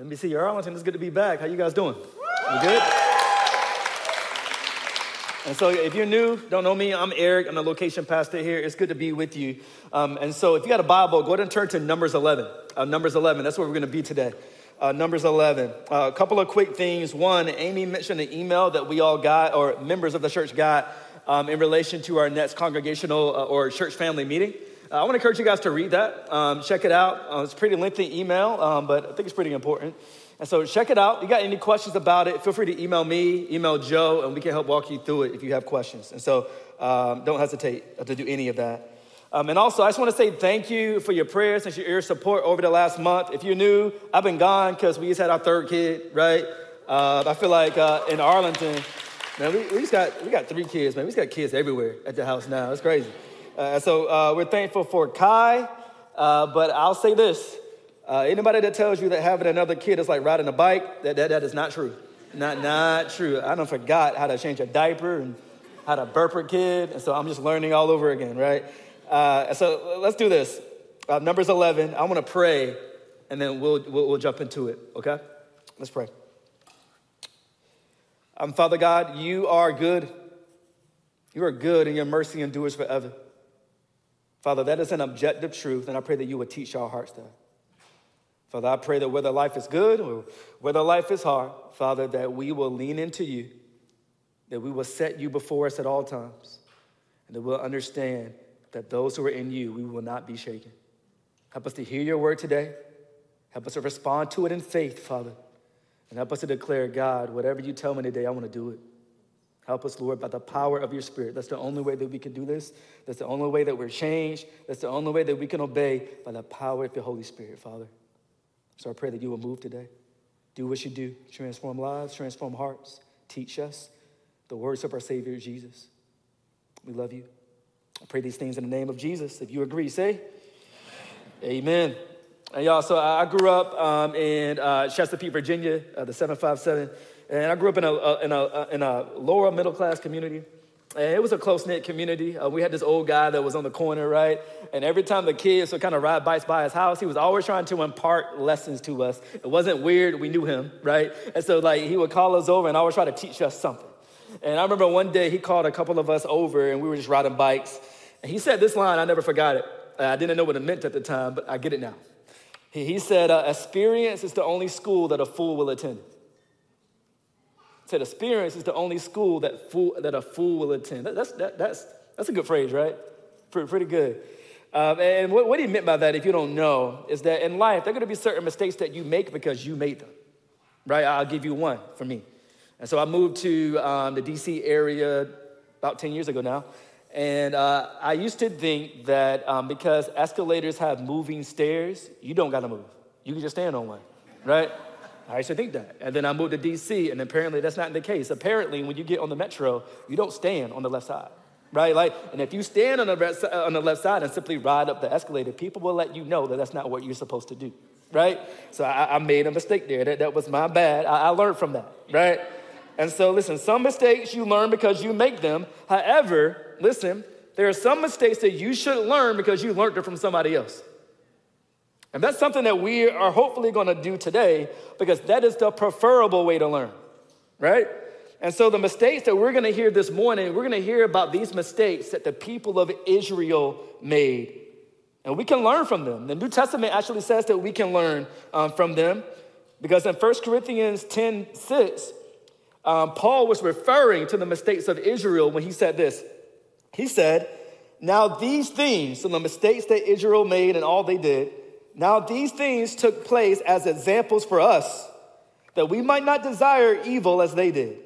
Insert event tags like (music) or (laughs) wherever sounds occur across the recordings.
NBC Arlington, it's good to be back. How you guys doing? You good? And so, if you're new, don't know me, I'm Eric. I'm the location pastor here. It's good to be with you. Um, and so, if you got a Bible, go ahead and turn to Numbers 11. Uh, Numbers 11, that's where we're going to be today. Uh, Numbers 11. Uh, a couple of quick things. One, Amy mentioned an email that we all got, or members of the church got, um, in relation to our next congregational uh, or church family meeting. Uh, I want to encourage you guys to read that. Um, check it out. Uh, it's a pretty lengthy email, um, but I think it's pretty important. And so check it out. If you got any questions about it, feel free to email me, email Joe, and we can help walk you through it if you have questions. And so um, don't hesitate to do any of that. Um, and also, I just want to say thank you for your prayers and your support over the last month. If you're new, I've been gone because we just had our third kid, right? Uh, I feel like uh, in Arlington, man, we, we, just got, we got three kids, man. We just got kids everywhere at the house now. It's crazy. Uh, so uh, we're thankful for Kai, uh, but I'll say this uh, anybody that tells you that having another kid is like riding a bike, that, that, that is not true. Not, not true. I don't forgot how to change a diaper and how to burp a kid, and so I'm just learning all over again, right? Uh, so let's do this. Uh, Numbers 11, I want to pray, and then we'll, we'll, we'll, jump into it, okay? Let's pray. Um, Father God, you are good. You are good, and your mercy endures forever. Father, that is an objective truth, and I pray that you would teach our hearts that. Father, I pray that whether life is good or whether life is hard, Father, that we will lean into you, that we will set you before us at all times, and that we'll understand that those who are in you, we will not be shaken. Help us to hear your word today. Help us to respond to it in faith, Father. And help us to declare, God, whatever you tell me today, I want to do it. Help us, Lord, by the power of your Spirit. That's the only way that we can do this. That's the only way that we're changed. That's the only way that we can obey by the power of your Holy Spirit, Father. So I pray that you will move today. Do what you do transform lives, transform hearts, teach us the words of our Savior Jesus. We love you. I pray these things in the name of Jesus. If you agree, say Amen. Amen. And y'all, so I grew up um, in uh, Chesapeake, Virginia, uh, the 757. And I grew up in a, in a, in a lower middle class community. And it was a close knit community. Uh, we had this old guy that was on the corner, right? And every time the kids would kind of ride bikes by his house, he was always trying to impart lessons to us. It wasn't weird, we knew him, right? And so, like, he would call us over and always try to teach us something. And I remember one day he called a couple of us over and we were just riding bikes. And he said this line, I never forgot it. Uh, I didn't know what it meant at the time, but I get it now. He, he said, uh, Experience is the only school that a fool will attend said experience is the only school that, fool, that a fool will attend. That, that's, that, that's, that's a good phrase, right? Pretty, pretty good. Um, and what, what he meant by that, if you don't know, is that in life, there are going to be certain mistakes that you make because you made them, right? I'll give you one for me. And so I moved to um, the DC area about 10 years ago now. And uh, I used to think that um, because escalators have moving stairs, you don't got to move. You can just stand on one, right? I used to think that. And then I moved to DC, and apparently that's not the case. Apparently, when you get on the metro, you don't stand on the left side, right? Like, and if you stand on the, on the left side and simply ride up the escalator, people will let you know that that's not what you're supposed to do, right? So I, I made a mistake there. That, that was my bad. I, I learned from that, right? And so, listen, some mistakes you learn because you make them. However, listen, there are some mistakes that you should learn because you learned them from somebody else. And that's something that we are hopefully going to do today because that is the preferable way to learn, right? And so, the mistakes that we're going to hear this morning, we're going to hear about these mistakes that the people of Israel made. And we can learn from them. The New Testament actually says that we can learn um, from them because in 1 Corinthians 10 6, um, Paul was referring to the mistakes of Israel when he said this. He said, Now these things, so the mistakes that Israel made and all they did, now these things took place as examples for us, that we might not desire evil as they did.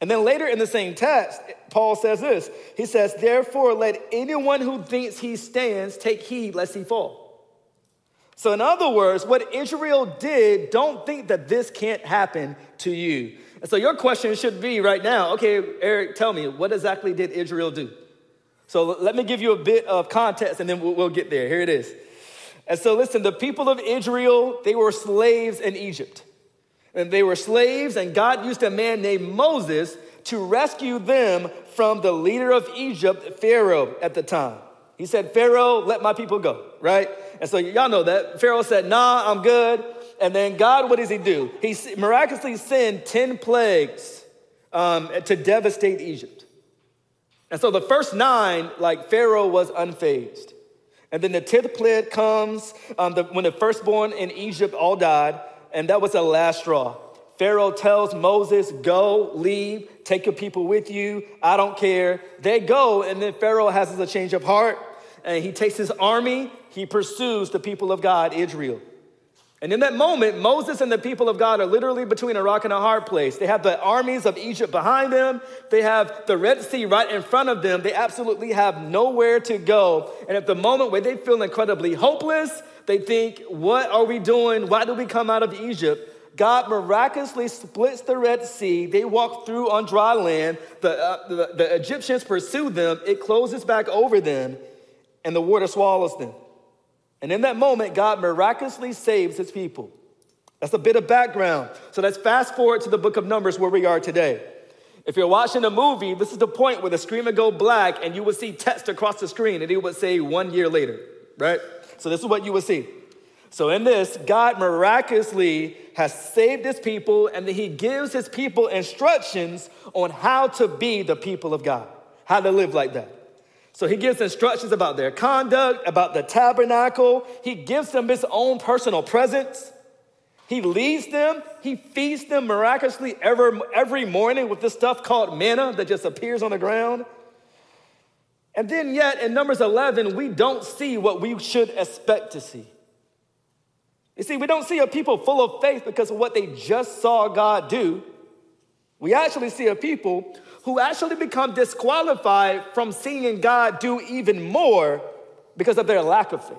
And then later in the same text, Paul says this He says, Therefore, let anyone who thinks he stands take heed lest he fall. So, in other words, what Israel did, don't think that this can't happen to you. And so, your question should be right now okay, Eric, tell me, what exactly did Israel do? So, let me give you a bit of context and then we'll, get there. Here it is. And so, listen, the people of Israel, they were slaves in Egypt. And they were slaves, and God used a man named Moses to rescue them from the leader of Egypt, Pharaoh, at the time. He said, Pharaoh, let my people go, right? And so, y'all know that. Pharaoh said, Nah, I'm good. And then God, what does he do? He miraculously sent 10 plagues um, to devastate Egypt. And so the first nine, like Pharaoh was unfazed. And then the 10th plague comes um, the, when the firstborn in Egypt all died, and that was the last straw. Pharaoh tells Moses, Go, leave, take your people with you. I don't care. They go, and then Pharaoh has a change of heart, and he takes his army, he pursues the people of God, Israel. And in that moment, Moses and the people of God are literally between a rock and a hard place. They have the armies of Egypt behind them, they have the Red Sea right in front of them. They absolutely have nowhere to go. And at the moment where they feel incredibly hopeless, they think, What are we doing? Why did we come out of Egypt? God miraculously splits the Red Sea. They walk through on dry land. The, uh, the, the Egyptians pursue them. It closes back over them, and the water swallows them. And in that moment, God miraculously saves his people. That's a bit of background. So let's fast forward to the book of Numbers where we are today. If you're watching a movie, this is the point where the screen would go black and you would see text across the screen and it would say one year later, right? So this is what you would see. So in this, God miraculously has saved his people and then he gives his people instructions on how to be the people of God, how to live like that. So he gives instructions about their conduct, about the tabernacle. He gives them his own personal presence. He leads them. He feeds them miraculously every, every morning with this stuff called manna that just appears on the ground. And then, yet, in Numbers 11, we don't see what we should expect to see. You see, we don't see a people full of faith because of what they just saw God do. We actually see a people who actually become disqualified from seeing God do even more because of their lack of faith.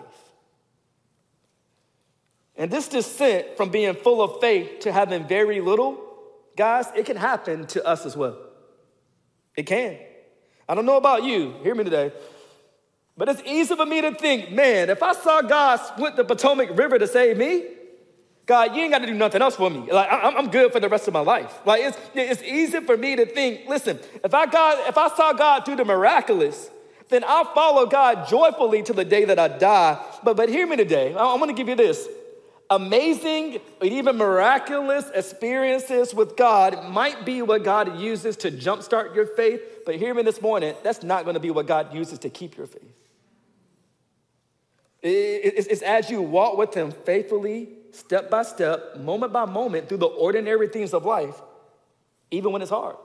And this descent from being full of faith to having very little, guys, it can happen to us as well. It can. I don't know about you, hear me today, but it's easy for me to think, man, if I saw God split the Potomac River to save me, God, you ain't got to do nothing else for me. Like, I'm good for the rest of my life. Like, it's, it's easy for me to think, listen, if I, God, if I saw God do the miraculous, then I'll follow God joyfully to the day that I die. But, but hear me today. I, I want to give you this. Amazing, even miraculous experiences with God might be what God uses to jumpstart your faith. But hear me this morning, that's not going to be what God uses to keep your faith. It's as you walk with Him faithfully step by step, moment by moment, through the ordinary things of life, even when it's hard.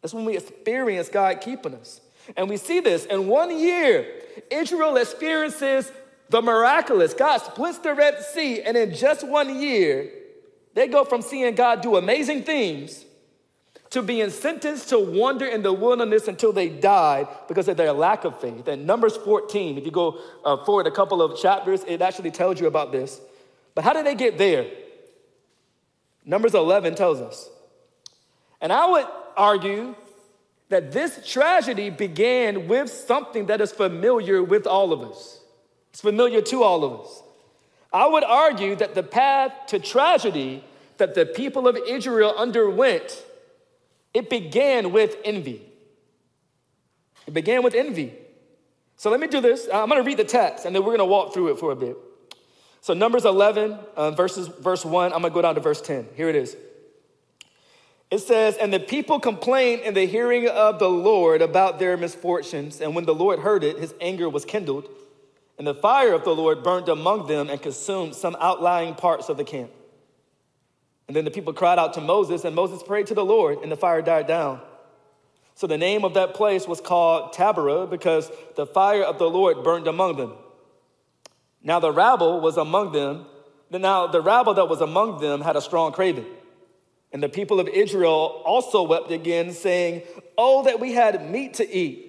That's when we experience God keeping us. And we see this in one year, Israel experiences the miraculous. God splits the Red Sea, and in just one year, they go from seeing God do amazing things to being sentenced to wander in the wilderness until they died because of their lack of faith. And Numbers 14, if you go uh, forward a couple of chapters, it actually tells you about this. But how did they get there? Numbers 11 tells us. And I would argue that this tragedy began with something that is familiar with all of us. It's familiar to all of us. I would argue that the path to tragedy that the people of Israel underwent, it began with envy. It began with envy. So let me do this. I'm going to read the text and then we're going to walk through it for a bit. So Numbers 11, uh, verses, verse 1, I'm to go down to verse 10. Here it is. It says, And the people complained in the hearing of the Lord about their misfortunes. And when the Lord heard it, his anger was kindled. And the fire of the Lord burned among them and consumed some outlying parts of the camp. And then the people cried out to Moses, and Moses prayed to the Lord, and the fire died down. So the name of that place was called Taberah because the fire of the Lord burned among them. Now the rabble was among them. Now the rabble that was among them had a strong craving. And the people of Israel also wept again, saying, Oh, that we had meat to eat.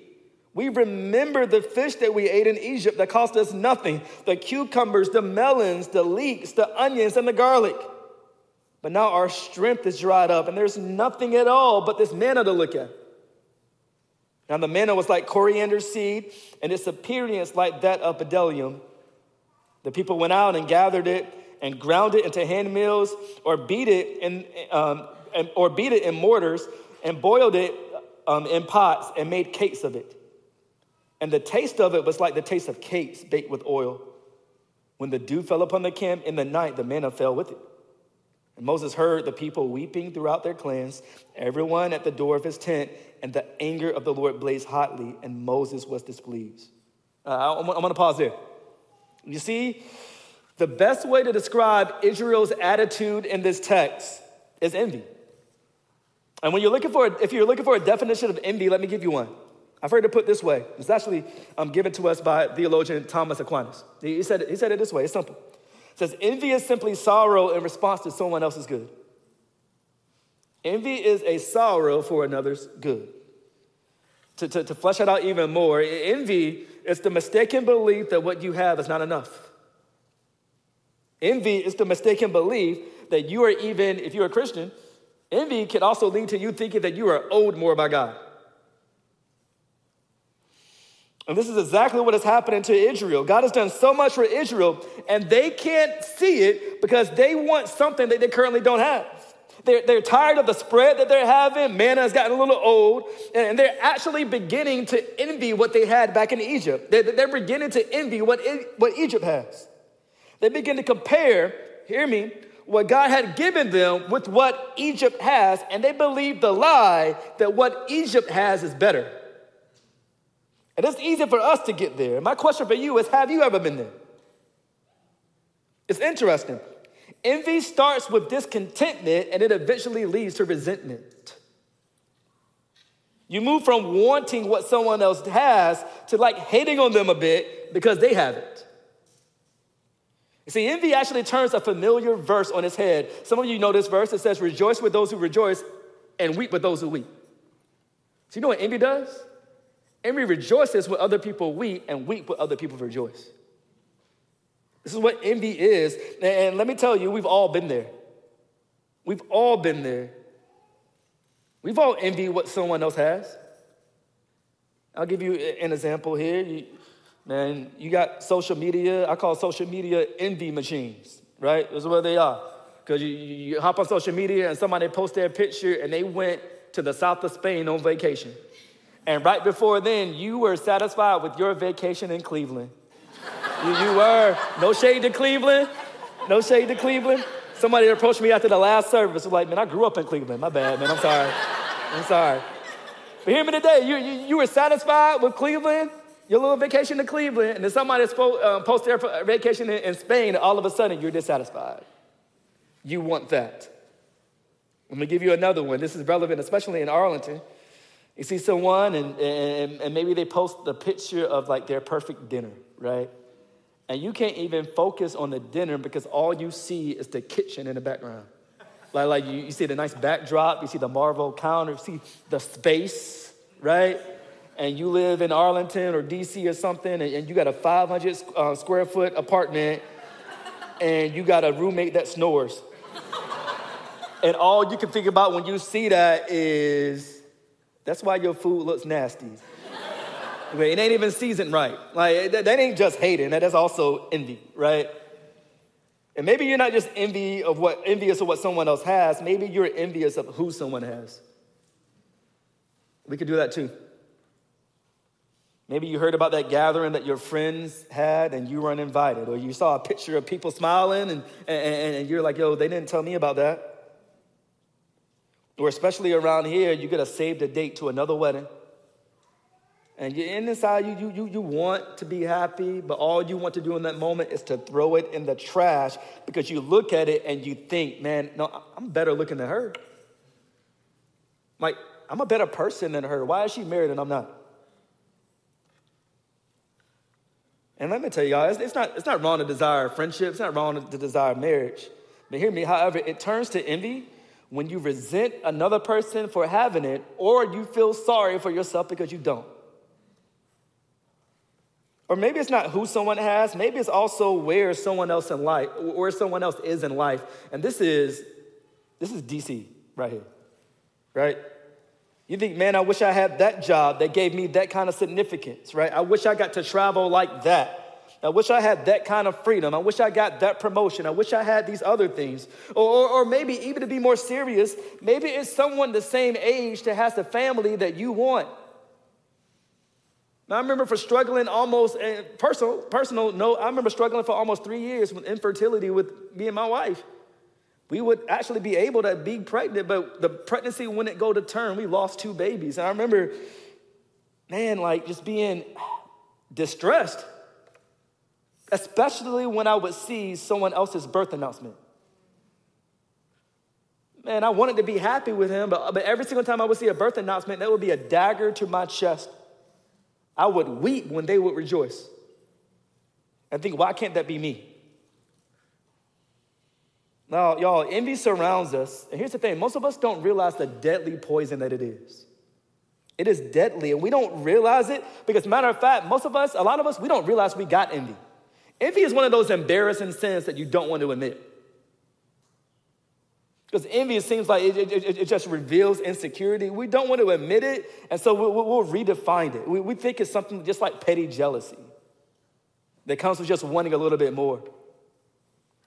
We remember the fish that we ate in Egypt that cost us nothing the cucumbers, the melons, the leeks, the onions, and the garlic. But now our strength is dried up, and there's nothing at all but this manna to look at. Now the manna was like coriander seed, and its appearance like that of bdellium. The people went out and gathered it and ground it into hand mills or beat it in, um, or beat it in mortars and boiled it um, in pots and made cakes of it. And the taste of it was like the taste of cakes baked with oil. When the dew fell upon the camp in the night, the manna fell with it. And Moses heard the people weeping throughout their clans, everyone at the door of his tent, and the anger of the Lord blazed hotly, and Moses was displeased. Uh, I'm, I'm gonna pause there. You see, the best way to describe Israel's attitude in this text is envy. And when you're looking for, if you're looking for a definition of envy, let me give you one. I've heard it put this way. It's actually um, given to us by theologian Thomas Aquinas. He said, he said it this way it's simple. It says, Envy is simply sorrow in response to someone else's good. Envy is a sorrow for another's good. To, to, to flesh it out even more, envy is the mistaken belief that what you have is not enough. Envy is the mistaken belief that you are even, if you're a Christian, envy can also lead to you thinking that you are owed more by God. And this is exactly what is happening to Israel. God has done so much for Israel, and they can't see it because they want something that they currently don't have. They're, they're tired of the spread that they're having. Manna has gotten a little old, and they're actually beginning to envy what they had back in Egypt. They're, they're beginning to envy what, what Egypt has. They begin to compare, hear me, what God had given them with what Egypt has, and they believe the lie that what Egypt has is better. And it's easy for us to get there. My question for you is Have you ever been there? It's interesting. Envy starts with discontentment and it eventually leads to resentment. You move from wanting what someone else has to like hating on them a bit because they have it. You see, envy actually turns a familiar verse on its head. Some of you know this verse. It says, Rejoice with those who rejoice and weep with those who weep. So, you know what envy does? Envy rejoices when other people weep and weep when other people rejoice. This is what envy is. And let me tell you, we've all been there. We've all been there. We've all envied what someone else has. I'll give you an example here. You, man, you got social media. I call social media envy machines, right? This is what they are. Because you, you hop on social media and somebody posts their picture and they went to the south of Spain on vacation. And right before then, you were satisfied with your vacation in Cleveland. You, you were. No shade to Cleveland. No shade to Cleveland. Somebody approached me after the last service, was like, man, I grew up in Cleveland. My bad, man. I'm sorry. I'm sorry. But hear me today. You, you, you were satisfied with Cleveland, your little vacation to Cleveland, and then somebody spo- um, post their vacation in, in Spain, and all of a sudden you're dissatisfied. You want that. Let me give you another one. This is relevant, especially in Arlington. You see someone, and, and, and maybe they post the picture of like their perfect dinner, right? And you can't even focus on the dinner because all you see is the kitchen in the background. Like, like you, you see the nice backdrop, you see the marble counter, you see the space, right? And you live in Arlington or DC or something, and, and you got a 500 uh, square foot apartment, and you got a roommate that snores. and all you can think about when you see that is that's why your food looks nasty. It ain't even seasoned right. Like that, ain't just hating. That is also envy, right? And maybe you're not just envy of what envious of what someone else has. Maybe you're envious of who someone has. We could do that too. Maybe you heard about that gathering that your friends had and you weren't invited, or you saw a picture of people smiling and, and, and you're like, yo, they didn't tell me about that or especially around here, you get a save the date to another wedding. And you're inside, you, you, you, you want to be happy, but all you want to do in that moment is to throw it in the trash because you look at it and you think, man, no, I'm better looking than her. Like, I'm a better person than her. Why is she married and I'm not? And let me tell y'all, it's, it's, not, it's not wrong to desire friendship, it's not wrong to desire marriage. But hear me, however, it turns to envy when you resent another person for having it, or you feel sorry for yourself because you don't. Or maybe it's not who someone has, maybe it's also where someone else in life, where someone else is in life. And this is this is DC right here. Right? You think, man, I wish I had that job that gave me that kind of significance, right? I wish I got to travel like that. I wish I had that kind of freedom. I wish I got that promotion. I wish I had these other things. Or, or, or, maybe, even to be more serious, maybe it's someone the same age that has the family that you want. Now, I remember for struggling almost, and personal, personal note, I remember struggling for almost three years with infertility with me and my wife. We would actually be able to be pregnant, but the pregnancy wouldn't go to term. We lost two babies. And I remember, man, like just being distressed, especially when I would see someone else's birth announcement. Man, I wanted to be happy with him, but, but every single time I would see a birth announcement, that would be a dagger to my chest. I would weep when they would rejoice. And think, why can't that be me? Now, y'all, envy surrounds us. And here's the thing most of us don't realize the deadly poison that it is. It is deadly, and we don't realize it because, matter of fact, most of us, a lot of us, we don't realize we got envy. Envy is one of those embarrassing sins that you don't want to admit. Because envy, seems like it, it, it, just reveals insecurity. We don't want to admit it, and so we'll, we'll redefine it. We, we think it's something just like petty jealousy that comes with just wanting a little bit more.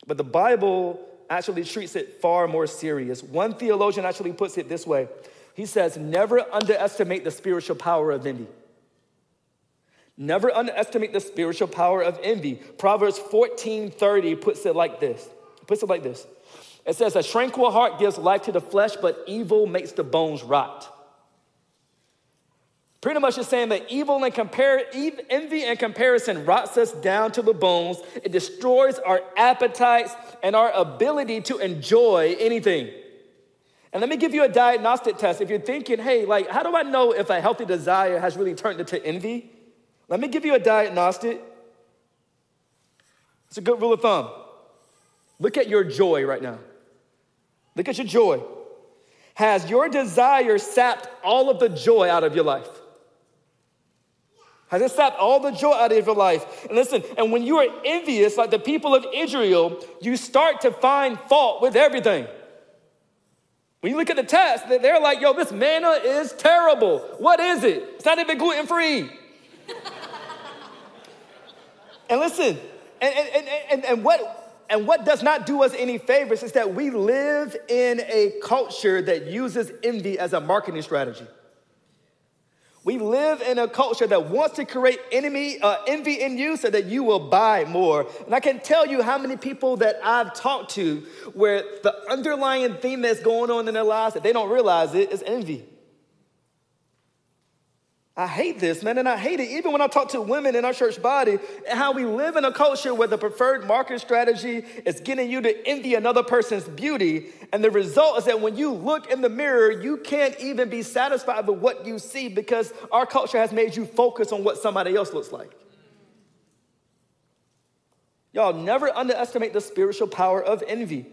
But the Bible actually treats it far more serious. One theologian actually puts it this way He says, Never underestimate the spiritual power of envy. Never underestimate the spiritual power of envy. Proverbs 14 30 puts it like this. Puts it like this. It says, A tranquil heart gives life to the flesh, but evil makes the bones rot. Pretty much it's saying that evil and compare, envy and comparison rots us down to the bones. It destroys our appetites and our ability to enjoy anything. And let me give you a diagnostic test. If you're thinking, hey, like, how do I know if a healthy desire has really turned into envy? Let me give you a diagnostic. It's a good rule of thumb. Look at your joy right now. Look at your joy. Has your desire sapped all of the joy out of your life? Has it sapped all the joy out of your life? And listen, and when you are envious, like the people of Israel, you start to find fault with everything. When you look at the test, they're like, yo, this manna is terrible. What is it? It's not even gluten free. (laughs) and listen, and, and, and, and, what, and what does not do us any favors is that we live in a culture that uses envy as a marketing strategy. We live in a culture that wants to create enemy, uh, envy in you so that you will buy more. And I can tell you how many people that I've talked to where the underlying theme that's going on in their lives that they don't realize it is envy. I hate this, man, and I hate it even when I talk to women in our church body and how we live in a culture where the preferred market strategy is getting you to envy another person's beauty. And the result is that when you look in the mirror, you can't even be satisfied with what you see because our culture has made you focus on what somebody else looks like. Y'all never underestimate the spiritual power of envy.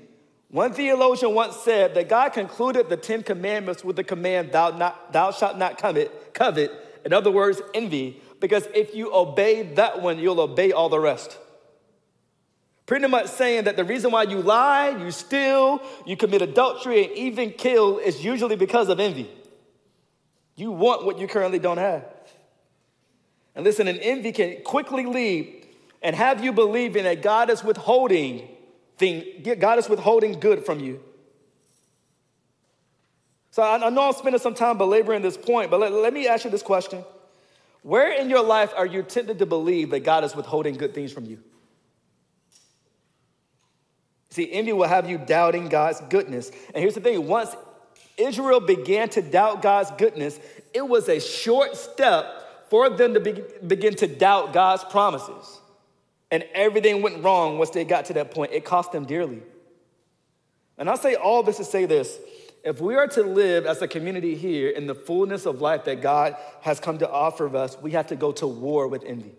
One theologian once said that God concluded the Ten Commandments with the command, Thou, not, thou shalt not covet, covet in other words, envy, because if you obey that one, you'll obey all the rest. Pretty much saying that the reason why you lie, you steal, you commit adultery, and even kill is usually because of envy. You want what you currently don't have. And listen, an envy can quickly lead and have you believing that God is withholding thing, God is withholding good from you. So I, I know I'm spending some time belaboring this point, but let, let me ask you this question. Where in your life are you tempted to believe that God is withholding good things from you? See, envy will have you doubting God's goodness. And here's the thing once Israel began to doubt God's goodness, it was a short step for them to be, begin to doubt God's promises. And everything went wrong once they got to that point. It cost them dearly. And I say all this to say this if we are to live as a community here in the fullness of life that God has come to offer us, we have to go to war with envy.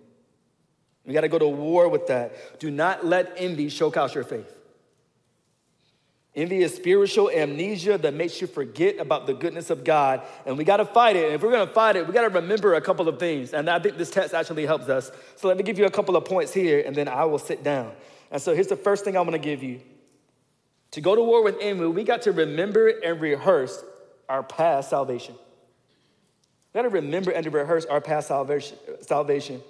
We got to go to war with that. Do not let envy choke out your faith. Envy is spiritual amnesia that makes you forget about the goodness of God. And we got to fight it. And if we're going to fight it, we got to remember a couple of things. And I think this text actually helps us. So let me give you a couple of points here, and then I will sit down. And so here's the first thing I'm going to give you to go to war with envy, we got to remember and rehearse our past salvation. We got to remember and to rehearse our past salvation.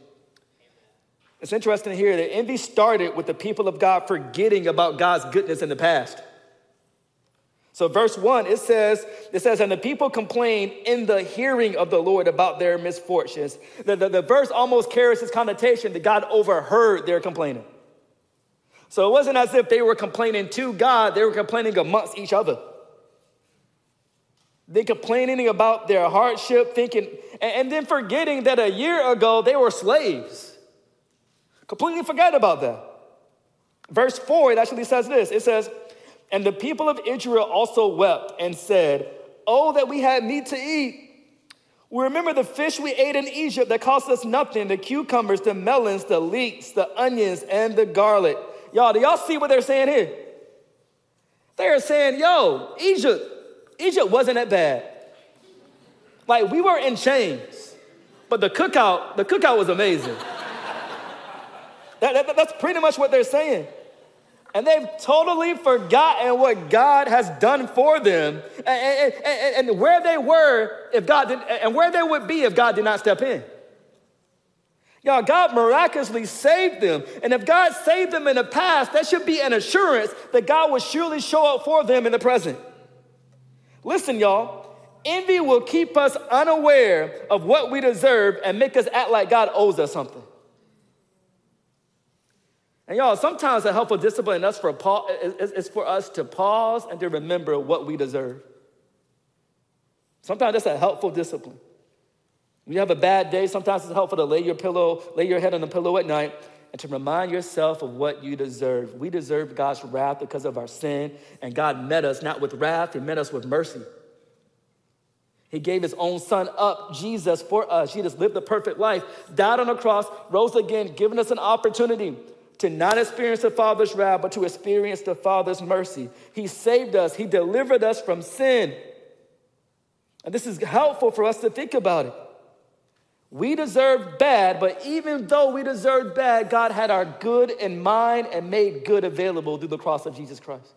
It's interesting hear that envy started with the people of God forgetting about God's goodness in the past. So verse one, it says, it says, and the people complained in the hearing of the Lord about their misfortunes. The, the, the verse almost carries this connotation that God overheard their complaining. So it wasn't as if they were complaining to God, they were complaining amongst each other. They complaining about their hardship, thinking, and then forgetting that a year ago they were slaves. Completely forget about that. Verse 4, it actually says this it says, And the people of Israel also wept and said, Oh, that we had meat to eat. We remember the fish we ate in Egypt that cost us nothing the cucumbers, the melons, the leeks, the onions, and the garlic. Y'all, do y'all see what they're saying here? They're saying, Yo, Egypt, Egypt wasn't that bad. Like we were in chains, but the cookout, the cookout was amazing. that, that, that's pretty much what they're saying. And they've totally forgotten what God has done for them and, and, and, and, where they were if God did, and where they would be if God did not step in. Y'all, God miraculously saved them. And if God saved them in the past, that should be an assurance that God will surely show up for them in the present. Listen, y'all, envy will keep us unaware of what we deserve and make us act like God owes us something. And y'all, sometimes a helpful discipline is for, is for us to pause and to remember what we deserve. Sometimes that's a helpful discipline. When you have a bad day, sometimes it's helpful to lay your pillow, lay your head on the pillow at night and to remind yourself of what you deserve. We deserve God's wrath because of our sin, and God met us not with wrath, He met us with mercy. He gave his own son up, Jesus, for us. Jesus lived the perfect life, died on the cross, rose again, giving us an opportunity to not experience the Father's wrath, but to experience the Father's mercy. He saved us, He delivered us from sin. And this is helpful for us to think about it. We deserve bad, but even though we deserved bad, God had our good in mind and made good available through the cross of Jesus Christ.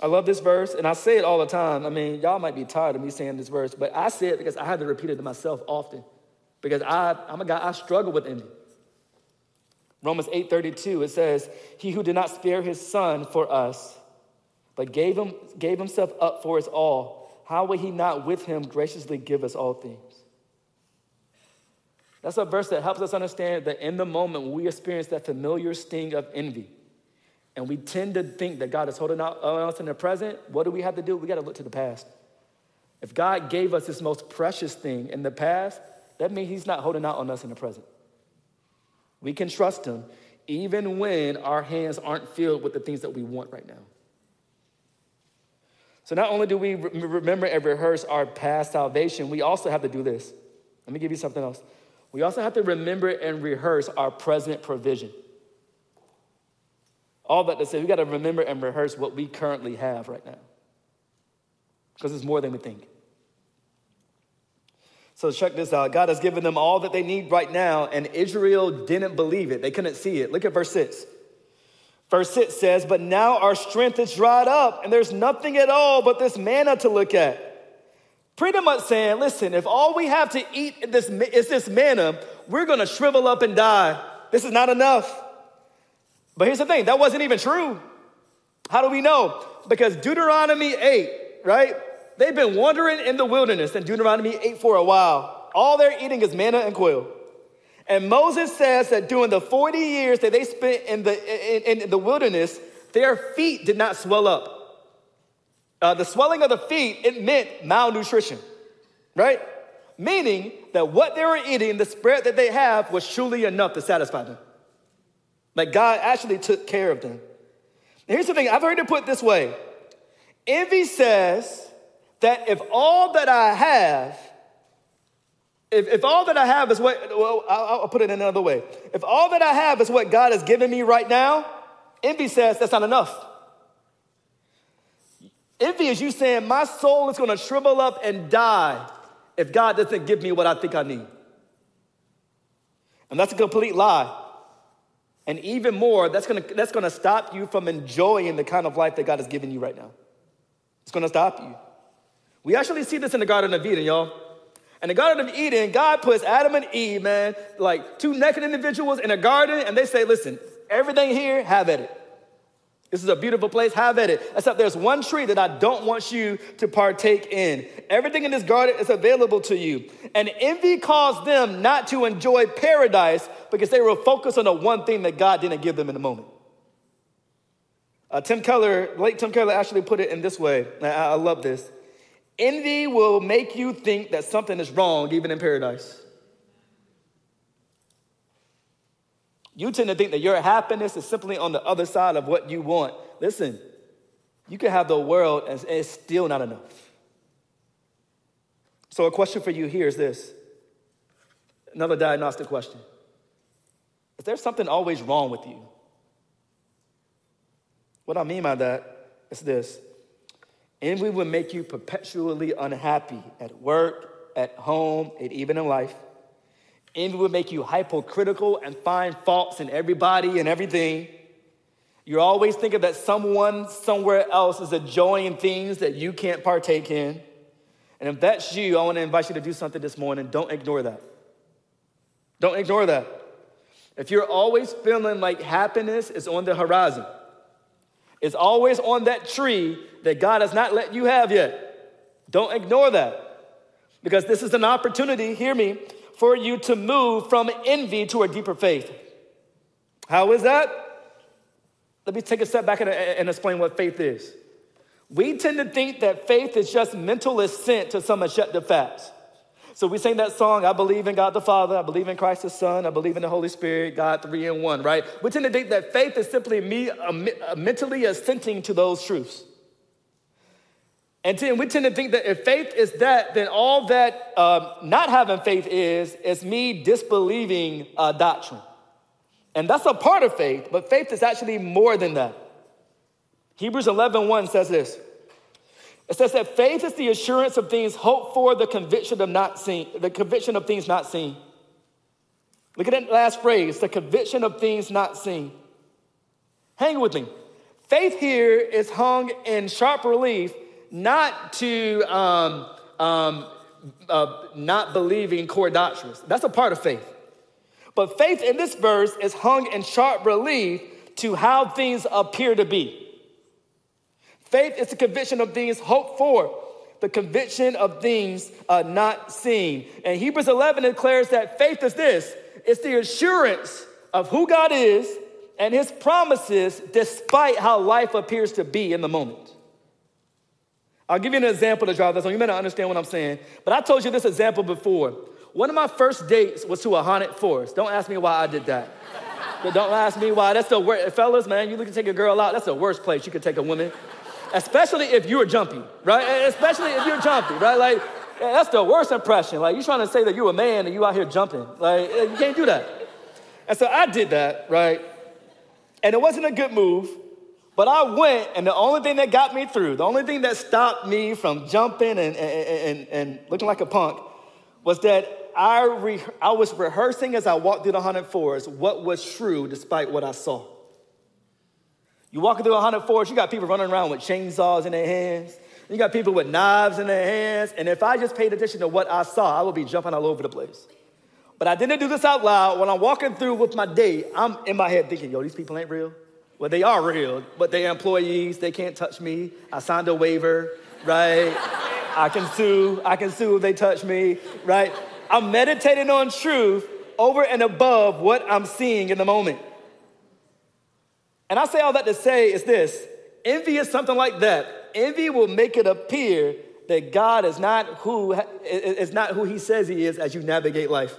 I love this verse, and I say it all the time. I mean, y'all might be tired of me saying this verse, but I say it because I had to repeat it to myself often. Because I, I'm a guy, I struggle with envy. Romans 8:32 it says, "He who did not spare his son for us, but gave him gave himself up for us all, how will he not with him graciously give us all things?" That's a verse that helps us understand that in the moment we experience that familiar sting of envy, and we tend to think that God is holding out on us in the present, what do we have to do? We got to look to the past. If God gave us this most precious thing in the past, that means He's not holding out on us in the present. We can trust Him even when our hands aren't filled with the things that we want right now. So, not only do we remember and rehearse our past salvation, we also have to do this. Let me give you something else. We also have to remember and rehearse our present provision. All that to say, we got to remember and rehearse what we currently have right now. Because it's more than we think. So check this out. God has given them all that they need right now, and Israel didn't believe it. They couldn't see it. Look at verse 6. Verse 6 says, But now our strength is dried up, and there's nothing at all but this manna to look at. Pretty much saying, listen, if all we have to eat is this manna, we're gonna shrivel up and die. This is not enough. But here's the thing that wasn't even true. How do we know? Because Deuteronomy 8, right? They've been wandering in the wilderness in Deuteronomy 8 for a while. All they're eating is manna and quail. And Moses says that during the 40 years that they spent in the, in, in the wilderness, their feet did not swell up. Uh, the swelling of the feet, it meant malnutrition, right? Meaning that what they were eating, the spread that they have, was truly enough to satisfy them. Like God actually took care of them. And here's the thing I've heard it put this way envy says that if all that I have, if, if all that I have is what, well, I'll, I'll put it another way. If all that I have is what God has given me right now, envy says that's not enough. Envy is you saying, my soul is gonna shrivel up and die if God doesn't give me what I think I need. And that's a complete lie. And even more, that's gonna, that's gonna stop you from enjoying the kind of life that God has given you right now. It's gonna stop you. We actually see this in the Garden of Eden, y'all. In the Garden of Eden, God puts Adam and Eve, man, like two naked individuals in a garden, and they say, listen, everything here, have at it. This is a beautiful place, have at it. Except there's one tree that I don't want you to partake in. Everything in this garden is available to you. And envy caused them not to enjoy paradise because they were focused on the one thing that God didn't give them in the moment. Uh, Tim Keller, late Tim Keller actually put it in this way. I, I love this. Envy will make you think that something is wrong even in paradise. You tend to think that your happiness is simply on the other side of what you want. Listen, you can have the world and it's still not enough. So, a question for you here is this another diagnostic question Is there something always wrong with you? What I mean by that is this envy will make you perpetually unhappy at work, at home, and even in life. Envy will make you hypocritical and find faults in everybody and everything. You're always thinking that someone somewhere else is enjoying things that you can't partake in. And if that's you, I want to invite you to do something this morning. Don't ignore that. Don't ignore that. If you're always feeling like happiness is on the horizon, it's always on that tree that God has not let you have yet, don't ignore that. Because this is an opportunity, hear me, for you to move from envy to a deeper faith. How is that? Let me take a step back and, and explain what faith is. We tend to think that faith is just mental assent to some objective facts. So we sing that song, I believe in God the Father, I believe in Christ the Son, I believe in the Holy Spirit, God three in one, right? We tend to think that faith is simply me uh, uh mentally assenting to those truths. And then we tend to think that if faith is that, then all that um, not having faith is, is me disbelieving a doctrine. And that's a part of faith, but faith is actually more than that. Hebrews 11 1 says this. It says that faith is the assurance of things hoped for, the conviction of not seen, the conviction of things not seen. Look at that last phrase, the conviction of things not seen. Hang with me. Faith here is hung in sharp relief not to um, um, uh, not believing core doctrines. That's a part of faith. But faith in this verse is hung in sharp relief to how things appear to be. Faith is the conviction of things hoped for, the conviction of things uh, not seen. And Hebrews 11 declares that faith is this it's the assurance of who God is and his promises despite how life appears to be in the moment. I'll give you an example to drive this on. You may not understand what I'm saying, but I told you this example before. One of my first dates was to a haunted forest. Don't ask me why I did that. but don't ask me why. That's the worst. Fellas, man, you look to take a girl out, that's the worst place you could take a woman. Especially if you're jumpy, right? Especially if you're jumpy, right? Like, that's the worst impression. Like, you're trying to say that you're a man and you out here jumping. Like, you can't do that. And so I did that, right? And it wasn't a good move. But I went, and the only thing that got me through, the only thing that stopped me from jumping and, and, and, and looking like a punk was that I, re- I was rehearsing as I walked through the haunted forest what was true despite what I saw. You walking through a haunted forest, you got people running around with chainsaws in their hands. You got people with knives in their hands. And if I just paid attention to what I saw, I would be jumping all over the place. But I didn't do this out loud. When I'm walking through with my date, I'm in my head thinking, yo, these people ain't real. Well, they are real, but they're employees. They can't touch me. I signed a waiver, right? (laughs) I can sue. I can sue if they touch me, right? I'm meditating on truth over and above what I'm seeing in the moment. And I say all that to say is this envy is something like that. Envy will make it appear that God is not who is not who he says he is as you navigate life.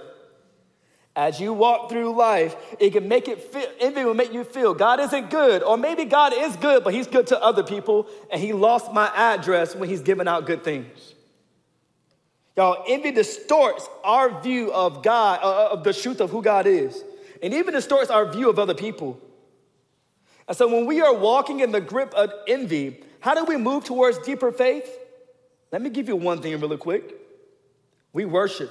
As you walk through life, it can make it feel, envy will make you feel God isn't good. Or maybe God is good, but he's good to other people, and he lost my address when he's giving out good things. Y'all, envy distorts our view of God, uh, uh, of the truth of who God is, and even distorts our view of other people. And so when we are walking in the grip of envy, how do we move towards deeper faith? Let me give you one thing really quick. We worship.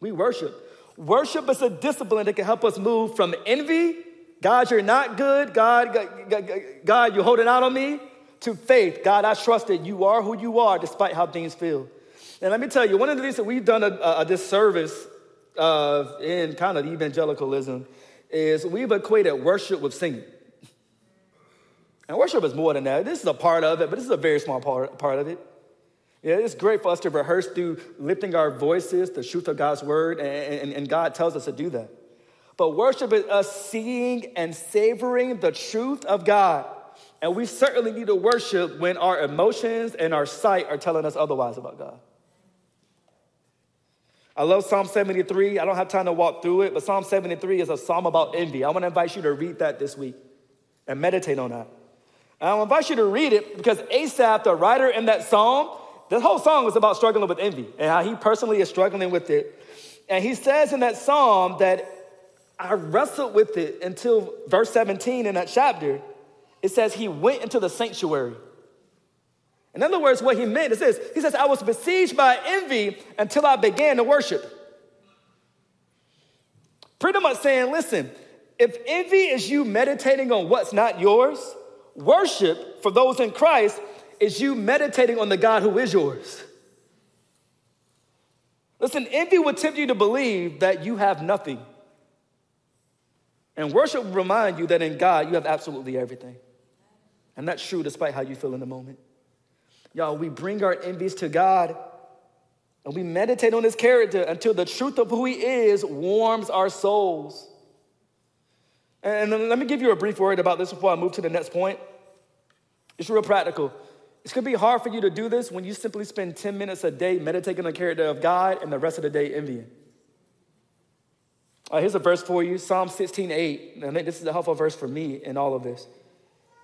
We worship. Worship is a discipline that can help us move from envy, God, you're not good, God, God, you're holding out on me, to faith, God, I trust that you are who you are despite how things feel. And let me tell you, one of the things that we've done a, a disservice uh, in kind of evangelicalism is we've equated worship with singing. And worship is more than that. This is a part of it, but this is a very small part, part of it. Yeah, it's great for us to rehearse through lifting our voices, the truth of God's word, and, and, and God tells us to do that. But worship is us seeing and savoring the truth of God. And we certainly need to worship when our emotions and our sight are telling us otherwise about God. I love Psalm 73. I don't have time to walk through it, but Psalm 73 is a psalm about envy. I want to invite you to read that this week and meditate on that. And I invite you to read it because Asaph, the writer in that psalm, this whole song is about struggling with envy and how he personally is struggling with it. And he says in that psalm that I wrestled with it until verse 17 in that chapter. It says he went into the sanctuary. In other words, what he meant is this He says, I was besieged by envy until I began to worship. Pretty much saying, listen, if envy is you meditating on what's not yours, worship for those in Christ is you meditating on the God who is yours. Listen, envy will tempt you to believe that you have nothing. And worship will remind you that in God you have absolutely everything. And that's true despite how you feel in the moment. Y'all, we bring our envies to God and we meditate on his character until the truth of who he is warms our souls. And let me give you a brief word about this before I move to the next point. It's real practical. It's gonna be hard for you to do this when you simply spend 10 minutes a day meditating on the character of God and the rest of the day envying. Uh, here's a verse for you Psalm 16 8. I think this is a helpful verse for me in all of this.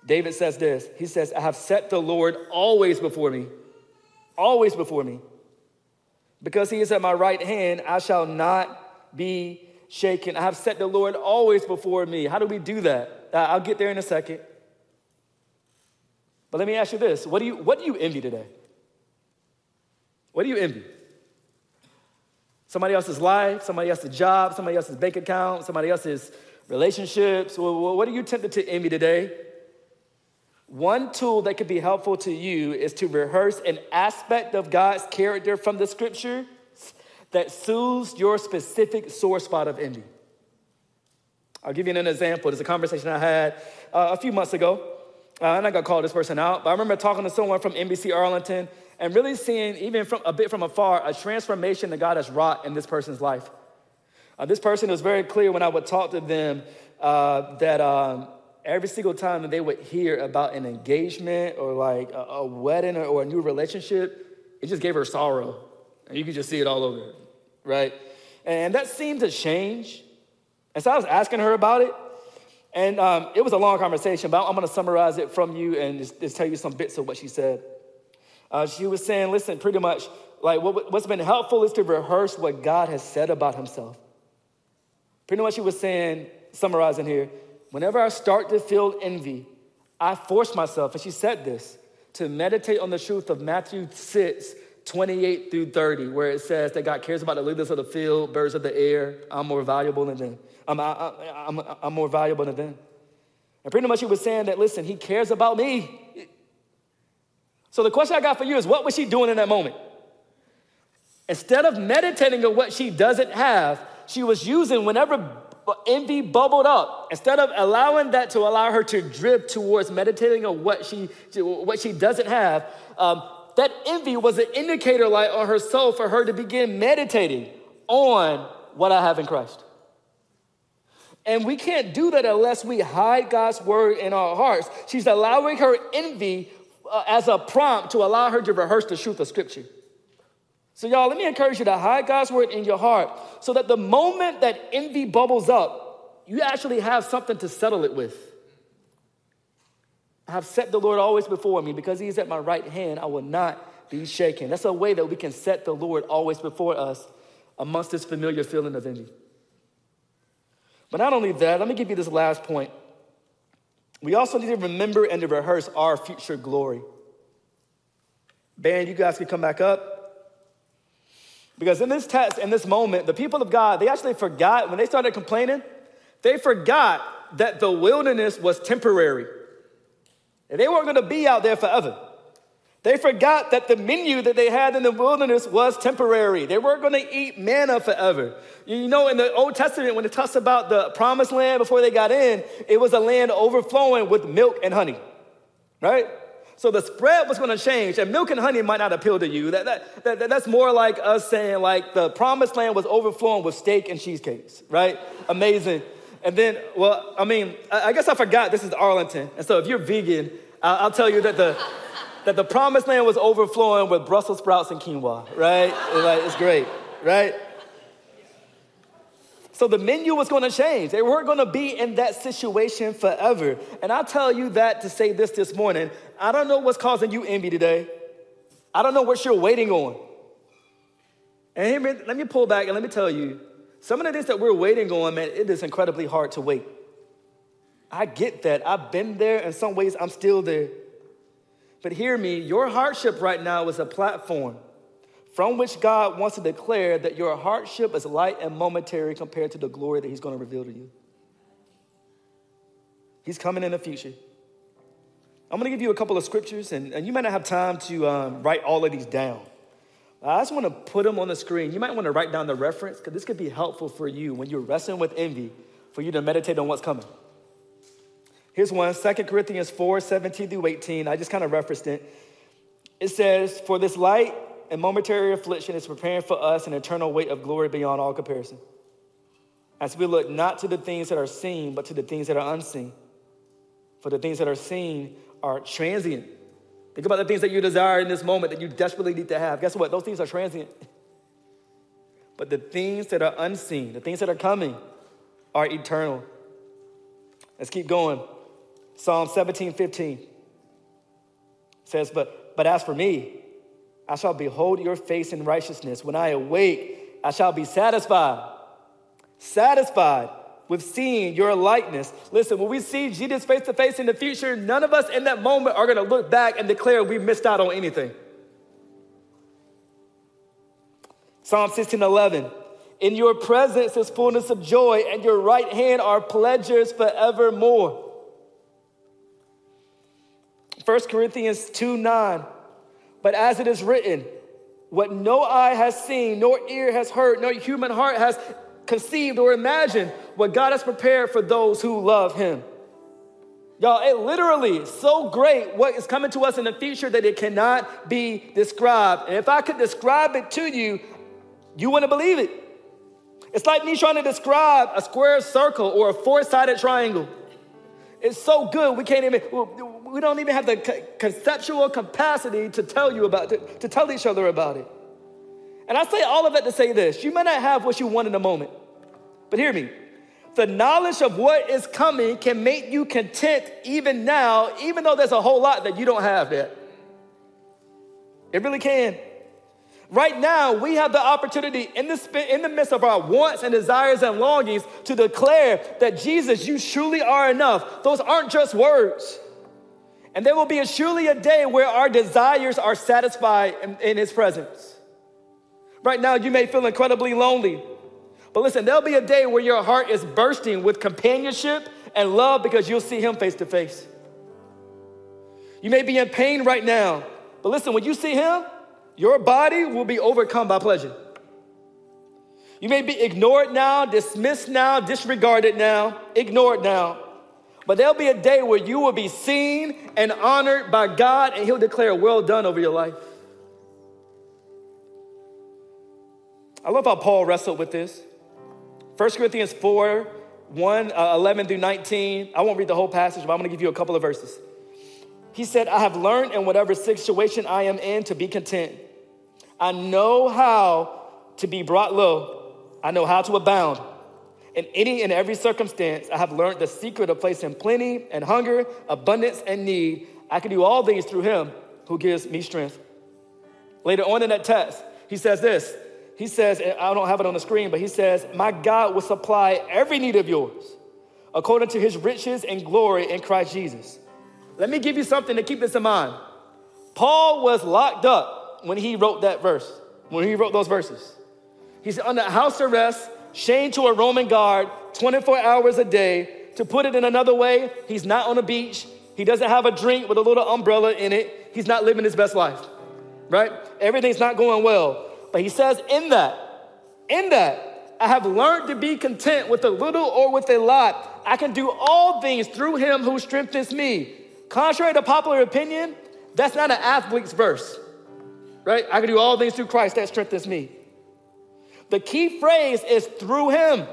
David says this He says, I have set the Lord always before me, always before me. Because he is at my right hand, I shall not be shaken. I have set the Lord always before me. How do we do that? Uh, I'll get there in a second. But let me ask you this what do you, what do you envy today? What do you envy? Somebody else's life, somebody else's job, somebody else's bank account, somebody else's relationships. What are you tempted to envy today? One tool that could be helpful to you is to rehearse an aspect of God's character from the scripture that soothes your specific sore spot of envy. I'll give you an example. There's a conversation I had uh, a few months ago. Uh, I'm not gonna call this person out, but I remember talking to someone from NBC Arlington and really seeing, even from a bit from afar, a transformation that God has wrought in this person's life. Uh, this person was very clear when I would talk to them uh, that um, every single time that they would hear about an engagement or like a, a wedding or, or, a new relationship, it just gave her sorrow. You could just see it all over, right? And that seemed to change. And so I was asking her about it. And um, it was a long conversation, but I'm going to summarize it from you and just, just, tell you some bits of what she said. Uh, she was saying, listen, pretty much, like what, what's been helpful is to rehearse what God has said about himself. Pretty much, she was saying, summarizing here, whenever I start to feel envy, I force myself, and she said this, to meditate on the truth of Matthew 6, 28 through 30, where it says that God cares about the lilies of the field, birds of the air. I'm more valuable than them. I'm, I, am I'm, I'm more valuable than them. And pretty much he was saying that, listen, he cares about me. So the question I got for you is what was she doing in that moment? Instead of meditating on what she doesn't have, she was using whenever envy bubbled up, instead of allowing that to allow her to drift towards meditating on what she, what she doesn't have, um, that envy was an indicator light on her soul for her to begin meditating on what I have in Christ. And we can't do that unless we hide God's word in our hearts. She's allowing her envy uh, as a prompt to allow her to rehearse the truth of Scripture. So, y'all, let me encourage you to hide God's word in your heart so that the moment that envy bubbles up, you actually have something to settle it with. I have set the Lord always before me because He is at my right hand, I will not be shaken. That's a way that we can set the Lord always before us amongst this familiar feeling of envy. But not only that, let me give you this last point. We also need to remember and to rehearse our future glory. Band, you guys can come back up. Because in this text, in this moment, the people of God, they actually forgot, when they started complaining, they forgot that the wilderness was temporary. And they weren't gonna be out there forever. They forgot that the menu that they had in the wilderness was temporary. They weren't going to eat manna forever. You know, in the Old Testament, when it talks about the promised land before they got in, it was a land overflowing with milk and honey. right? So the spread was going to change, and milk and honey might not appeal to you. That, that, that, that's more like us saying, like, the promised land was overflowing with steak and cheesecakes, right? Amazing. And then, well, I mean, I, guess I forgot this is Arlington. And so if you're vegan, I'll, tell you that the, that the promised land was overflowing with Brussels sprouts and quinoa, right? Like, it's great, right? So the menu was going to change. They weren't going to be in that situation forever. And I'll tell you that to say this this morning. I don't know what's causing you envy today. I don't know what you're waiting on. And let me pull back and let me tell you some of the things that we're waiting on, man, it is incredibly hard to wait. I get that. I've been there. In some ways, I'm still there. But hear me, your hardship right now is a platform from which God wants to declare that your hardship is light and momentary compared to the glory that He's going to reveal to you. He's coming in the future. I'm going to give you a couple of scriptures, and, and you might not have time to um, write all of these down. I just want to put them on the screen. You might want to write down the reference because this could be helpful for you when you're wrestling with envy, for you to meditate on what's coming. Here's one 2 Corinthians 4 17 through 18. I just kind of referenced it. It says, For this light and momentary affliction is preparing for us an eternal weight of glory beyond all comparison. As we look not to the things that are seen, but to the things that are unseen. For the things that are seen are transient. Think about the things that you desire in this moment that you desperately need to have. Guess what? Those things are transient. But the things that are unseen, the things that are coming, are eternal. Let's keep going. Psalm 17, 15 says, But, but as for me, I shall behold your face in righteousness. When I awake, I shall be satisfied. Satisfied with seeing your likeness. Listen, when we see Jesus face to face in the future, none of us in that moment are going to look back and declare we missed out on anything. Psalm 16 11. In your presence is fullness of joy, and your right hand are pleasures forevermore. 1 Corinthians 2 9. But as it is written, what no eye has seen, nor ear has heard, nor human heart has conceived or imagined, what God has prepared for those who love Him. Y'all, it literally is so great what is coming to us in the future that it cannot be described. And if I could describe it to you, you wouldn't believe it. It's like me trying to describe a square circle or a four sided triangle. It's so good, we can't even, we don't even have the conceptual capacity to tell you about it, to tell each other about it. And I say all of that to say this you may not have what you want in a moment, but hear me. The knowledge of what is coming can make you content even now, even though there's a whole lot that you don't have yet. It really can. Right now, we have the opportunity in the, in the midst of our wants and desires and longings to declare that Jesus, you truly are enough. Those aren't just words. And there will be a, surely a day where our desires are satisfied in, in His presence. Right now, you may feel incredibly lonely. But listen, there'll be a day where your heart is bursting with companionship and love because you'll see Him face to face. You may be in pain right now. But listen, when you see Him, your body will be overcome by pleasure. You may be ignored now, dismissed now, disregarded now, ignored now. But there'll be a day where you will be seen and honored by God, and He'll declare, Well done over your life. I love how Paul wrestled with this. 1 Corinthians 4 1, uh, 11 through 19. I won't read the whole passage, but I'm going to give you a couple of verses. He said, I have learned in whatever situation I am in to be content. I know how to be brought low. I know how to abound. In any and every circumstance, I have learned the secret of placing plenty and hunger, abundance and need. I can do all things through him who gives me strength. Later on in that text, he says this. He says, I don't have it on the screen, but he says, My God will supply every need of yours according to his riches and glory in Christ Jesus. Let me give you something to keep this in mind. Paul was locked up when he wrote that verse, when he wrote those verses. He's under house arrest, chained to a Roman guard 24 hours a day. To put it in another way, he's not on a beach. He doesn't have a drink with a little umbrella in it. He's not living his best life, right? Everything's not going well. But he says, in that, in that, I have learned to be content with a little or with a lot. I can do all things through him who strengthens me. Contrary to popular opinion, that's not an athlete's verse, right? I can do all things through Christ that strengthens me. The key phrase is through him,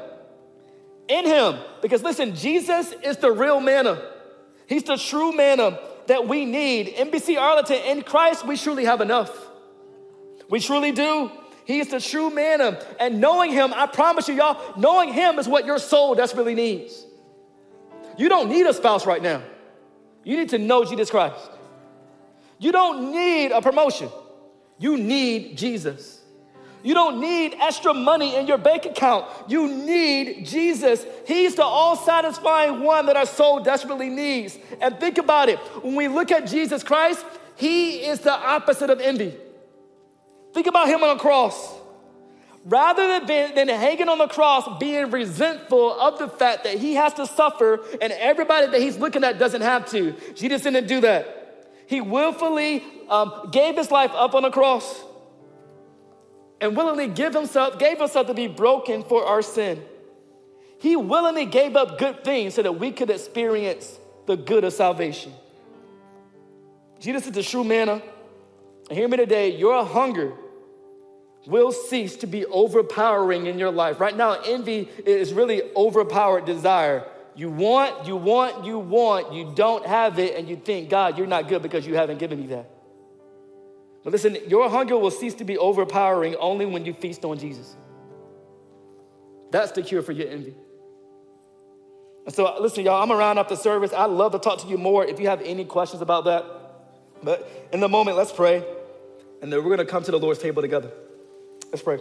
in him. Because listen, Jesus is the real manna. He's the true manna that we need. NBC Arlington, in Christ, we truly have enough. We truly do. He is the true manna. And knowing him, I promise you, y'all, knowing him is what your soul desperately needs. You don't need a spouse right now. You need to know Jesus Christ. You don't need a promotion. You need Jesus. You don't need extra money in your bank account. You need Jesus. He's the all satisfying one that our soul desperately needs. And think about it when we look at Jesus Christ, He is the opposite of envy. Think about Him on the cross. Rather than, than hanging on the cross, being resentful of the fact that He has to suffer and everybody that He's looking at doesn't have to, Jesus didn't do that. He willfully um, gave His life up on the cross and willingly give himself, gave himself to be broken for our sin. He willingly gave up good things so that we could experience the good of salvation. Jesus is the true manna. And hear me today, your hunger will cease to be overpowering in your life. Right now, envy is really overpowered desire. You want, you want, you want, you don't have it, and you think, God, you're not good because you haven't given me that. But listen, your hunger will cease to be overpowering only when you feast on Jesus. That's the cure for your envy. And so, listen, y'all, I'm around after service. I'd love to talk to you more if you have any questions about that. But in the moment, let's pray. And then we're to come to the Lord's table together. Let's pray.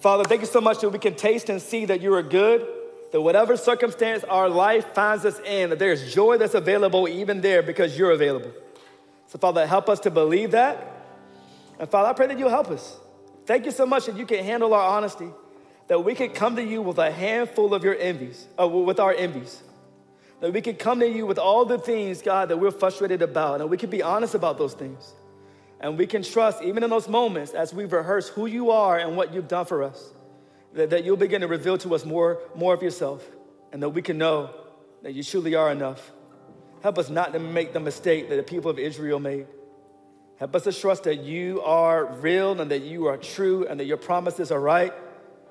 Father, thank you so much that we can taste and see that you are good, that whatever circumstance our life finds us in, that there's joy that's available even there because you're available. So, Father, help us to believe that. And Father, I pray that you'll help us. Thank you so much that you can handle our honesty, that we can come to you with a handful of your envies, uh, with our envies. That we can come to you with all the things, God, that we're frustrated about, and we can be honest about those things. And we can trust, even in those moments, as we rehearse who you are and what you've done for us, that, that you'll begin to reveal to us more, more of yourself, and that we can know that you truly are enough. Help us not to make the mistake that the people of Israel made. Help us to trust that you are real and that you are true and that your promises are right,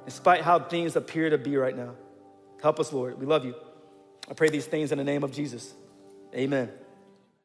despite how things appear to be right now. Help us, Lord. We love you. I pray these things in the name of Jesus. Amen.